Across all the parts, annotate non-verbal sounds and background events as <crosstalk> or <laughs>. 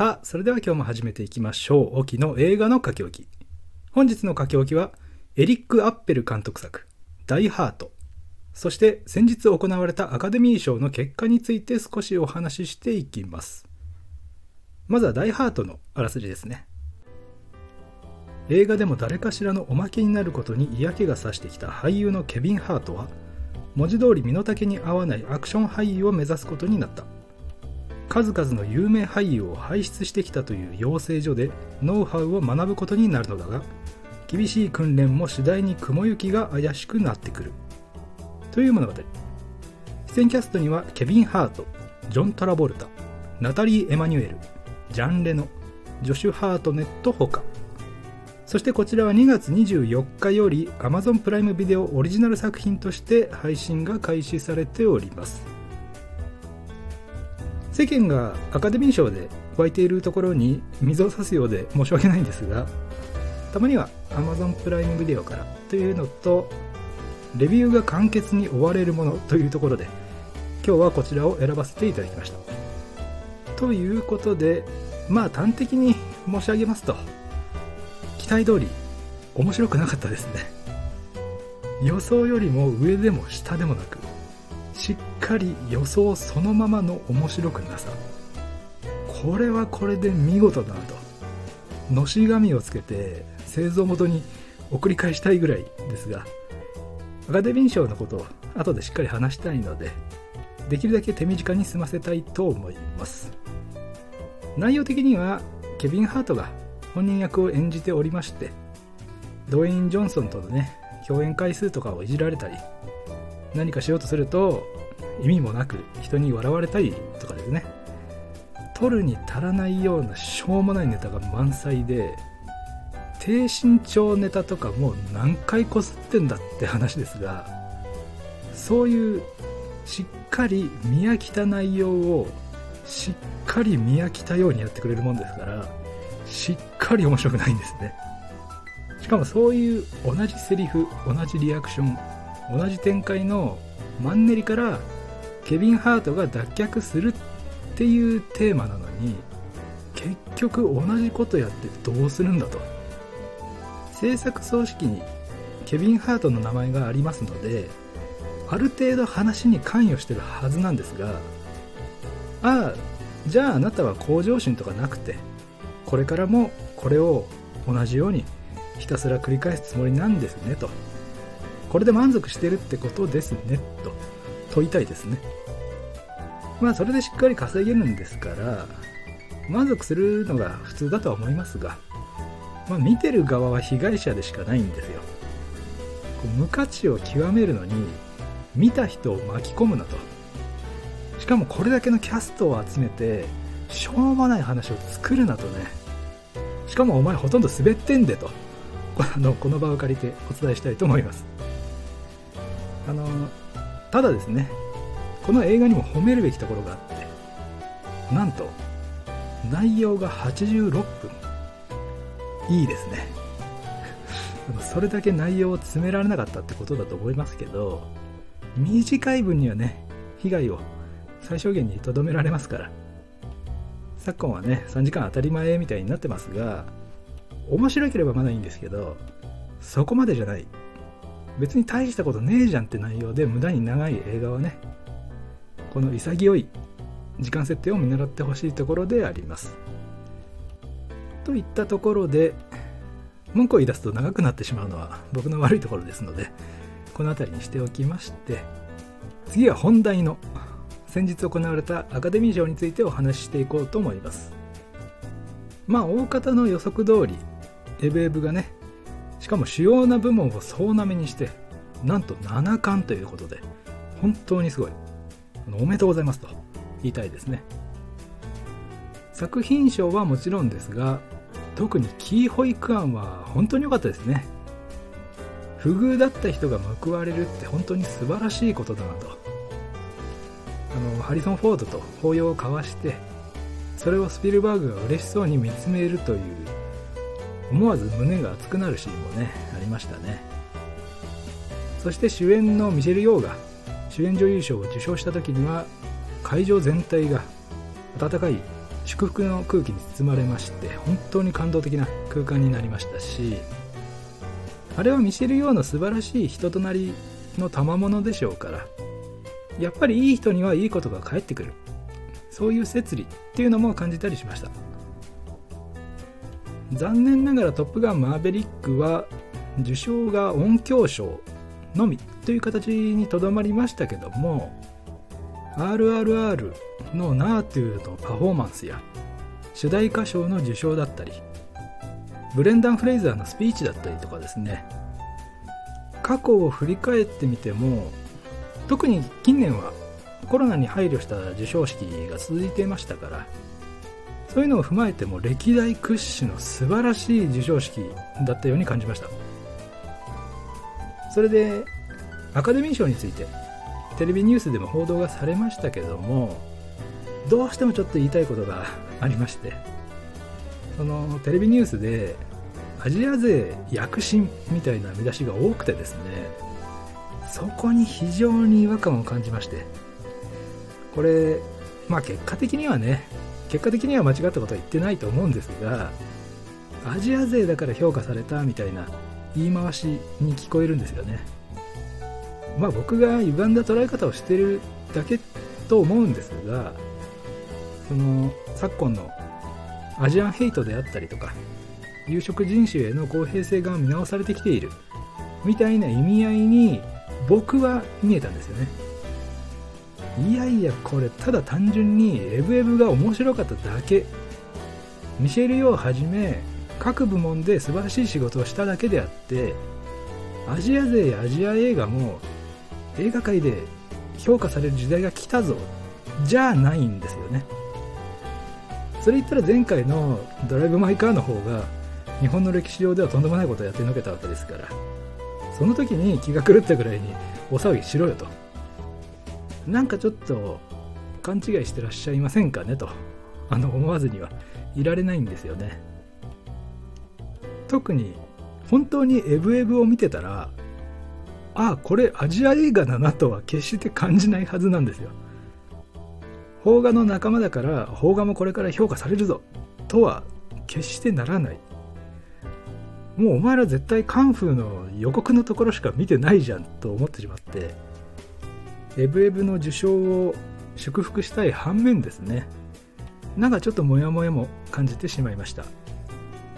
さあ、それでは今日も始めていきましょう。沖の映画の書き置き。本日の書き置きは、エリック・アッペル監督作、ダイ・ハート。そして先日行われたアカデミー賞の結果について少しお話ししていきます。まずはダイ・ハートのあらすじですね。映画でも誰かしらのおまけになることに嫌気がさしてきた俳優のケビン・ハートは文字通り身の丈に合わないアクション俳優を目指すことになった数々の有名俳優を輩出してきたという養成所でノウハウを学ぶことになるのだが厳しい訓練も次第に雲行きが怪しくなってくる。という物語出演キャストにはケビン・ハートジョン・トラボルタナタリー・エマニュエルジャン・レノジョシュ・ハートネットほか。そしてこちらは2月24日より Amazon プライムビデオオリジナル作品として配信が開始されております。世間がアカデミー賞で湧いているところに水を差すようで申し訳ないんですがたまには Amazon プライムビデオからというのとレビューが簡潔に終われるものというところで今日はこちらを選ばせていただきました。ということでまあ端的に申し上げますと期待通り面白くなかったですね。予想よりも上でも下でもなくしっかり予想そのままの面白くなさ。これはこれで見事だなと。のし紙をつけて製造元に送り返したいぐらいですがアカデミー賞のことを後でしっかり話したいのでできるだけ手短に済ませたいと思います。内容的にはケビン・ハートが本人役を演じておりましてドウェイン・ジョンソンとのね共演回数とかをいじられたり何かしようとすると意味もなく人に笑われたりとかですね。取るに足らないようなしょうもないネタが満載で低身長ネタとかもう何回こすってんだって話ですがそういうしっかり見飽きた内容をしっかり見飽きたようにやってくれるもんですからしっかり面白くないんですね。しかもそういう同じセリフ同じリアクション同じ展開のマンネリからケビン・ハートが脱却するっていうテーマなのに結局同じことやってどうするんだと。制作総指揮にケビン・ハートの名前がありますのである程度話に関与してるはずなんですがああじゃああなたは向上心とかなくてこれからもこれを同じようにひたすら繰り返すつもりなんですねと。これで満足してるってことですねと問いたいですね。まあそれでしっかり稼げるんですから満足するのが普通だとは思いますが、まあ、見てる側は被害者でしかないんですよ。こう無価値を極めるのに見た人を巻き込むなと。しかもこれだけのキャストを集めてしょうもない話を作るなとね。しかもお前ほとんど滑ってんでと。あのこの場を借りてお伝えしたいと思います。あのただですねこの映画にも褒めるべきところがあってなんと内容が86分。いいですね。<laughs> それだけ内容を詰められなかったってことだと思いますけど短い分にはね被害を最小限にとどめられますから。昨今はね3時間当たり前みたいになってますが面白ければまだいいんですけどそこまでじゃない。別に大したことねえじゃんって内容で無駄に長い映画はねこの潔い時間設定を見習ってほしいところであります。といったところで文句を言い出すと長くなってしまうのは僕の悪いところですのでこの辺りにしておきまして次は本題の先日行われたアカデミー賞についてお話ししていこうと思います。まあ大方の予測通りエブエブがねしかも主要な部門を総なめにしてなんと7冠ということで本当にすごい。おめでとうございますと言いたいですね。作品賞はもちろんですが特にキーホイク案は本当に良かったですね。不遇だった人が報われるって本当に素晴らしいことだなと。あのハリソン・フォードと抱擁を交わしてそれをスピルバーグが嬉しそうに見つめるという思わず胸が熱くなるシーンもねありましたね。そして主演のミシェル・ヨーが主演女優賞を受賞した時には会場全体が温かい祝福の空気に包まれまして本当に感動的な空間になりましたしあれは見せるような素晴らしい人となりの賜物でしょうからやっぱりいい人にはいいことが返ってくるそういう摂理っていうのも感じたりしました。残念ながら「トップガンマーヴェリック」は受賞が音響賞のみという形にとどまりましたけども RRR のナートゥのパフォーマンスや主題歌賞の受賞だったりブレンダン・フレイザーのスピーチだったりとかですね過去を振り返ってみても特に近年はコロナに配慮した授賞式が続いていましたからそういうのを踏まえても歴代屈指の素晴らしい授賞式だったように感じました。それでアカデミー賞についてテレビニュースでも報道がされましたけどもどうしてもちょっと言いたいことが <laughs> ありましてそのテレビニュースでアジア勢躍進みたいな見出しが多くてですねそこに非常に違和感を感じましてこれまあ結果的にはね結果的には間違ったことは言ってないと思うんですがアジア勢だから評価されたみたいな言い回しに聞こえるんですよね。まあ僕が歪んだ捉え方をしてるだけと思うんですがその昨今のアジアンヘイトであったりとか有色人種への公平性が見直されてきているみたいな意味合いに僕は見えたんですよね。いやいやこれただ単純にエブエブが面白かっただけ。ミシェル・ヨーはじめ各部門で素晴らしい仕事をしただけであってアジア勢やアジア映画も映画界で評価される時代が来たぞじゃないんですよね。それ言ったら前回のドライブ・マイ・カーの方が日本の歴史上ではとんでもないことをやってのけたわけですからその時に気が狂ったぐらいにお騒ぎしろよと。なんかちょっと勘違いしてらっしゃいませんかねとあの思わずにはいられないんですよね。特に本当にエブエブを見てたらああこれアジア映画だなとは決して感じないはずなんですよ。邦画の仲間だから邦画もこれから評価されるぞとは決してならない。もうお前ら絶対カンフーの予告のところしか見てないじゃんと思ってしまってエブエブの受賞を祝福したい反面ですね。なんかちょっとモヤモヤも感じてしまいました。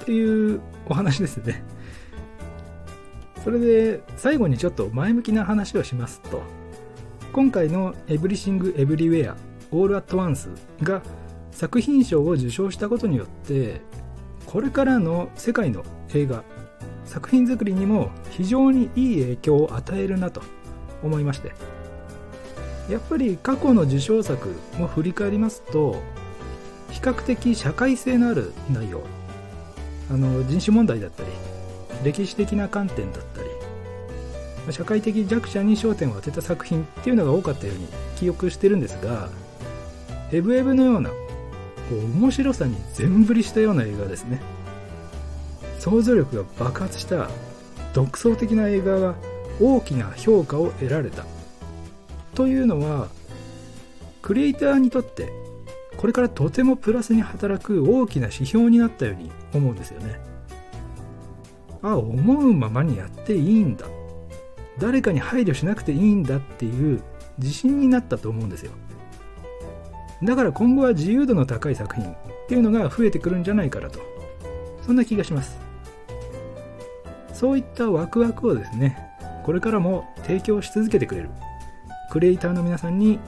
っていうお話ですね。それで最後にちょっと前向きな話をしますと今回の「エブリシング・エブリウェア・オール・アット・ワンス」が作品賞を受賞したことによってこれからの世界の映画作品作りにも非常にいい影響を与えるなと思いましてやっぱり過去の受賞作も振り返りますと比較的社会性のある内容あの人種問題だったり歴史的な観点だったり社会的弱者に焦点を当てた作品っていうのが多かったように記憶してるんですがエブエブのようなこう面白さに全振りしたような映画ですね。想像力が爆発した独創的な映画が大きな評価を得られた。というのはクリエイターにとってこれからとてもプラスに働く大きな指標になったように思うんですよね。あ思うままにやっていいんだ。誰かに配慮しなくていいんだっていう自信になったと思うんですよ。だから今後は自由度の高い作品っていうのが増えてくるんじゃないかなと。そんな気がします。そういったワクワクをですねこれからも提供し続けてくれるクリエイターの皆さんに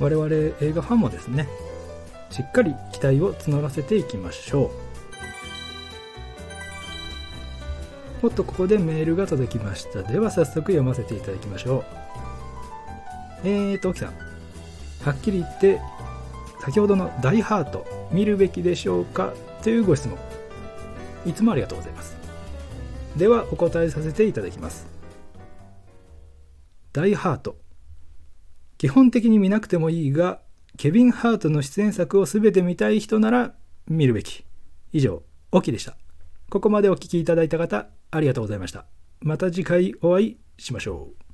我々映画ファンもですねしっかり期待を募らせていきましょう。もっとここでメールが届きました。では早速読ませていただきましょう。えーと沖さん。はっきり言って先ほどの「大ハート」見るべきでしょうかというご質問。いつもありがとうございます。ではお答えさせていただきます。大ハート。基本的に見なくてもいいがケビン・ハートの出演作を全て見たい人なら見るべき。以上オキでした。ここまでお聴きいただいた方ありがとうございました。また次回お会いしましょう。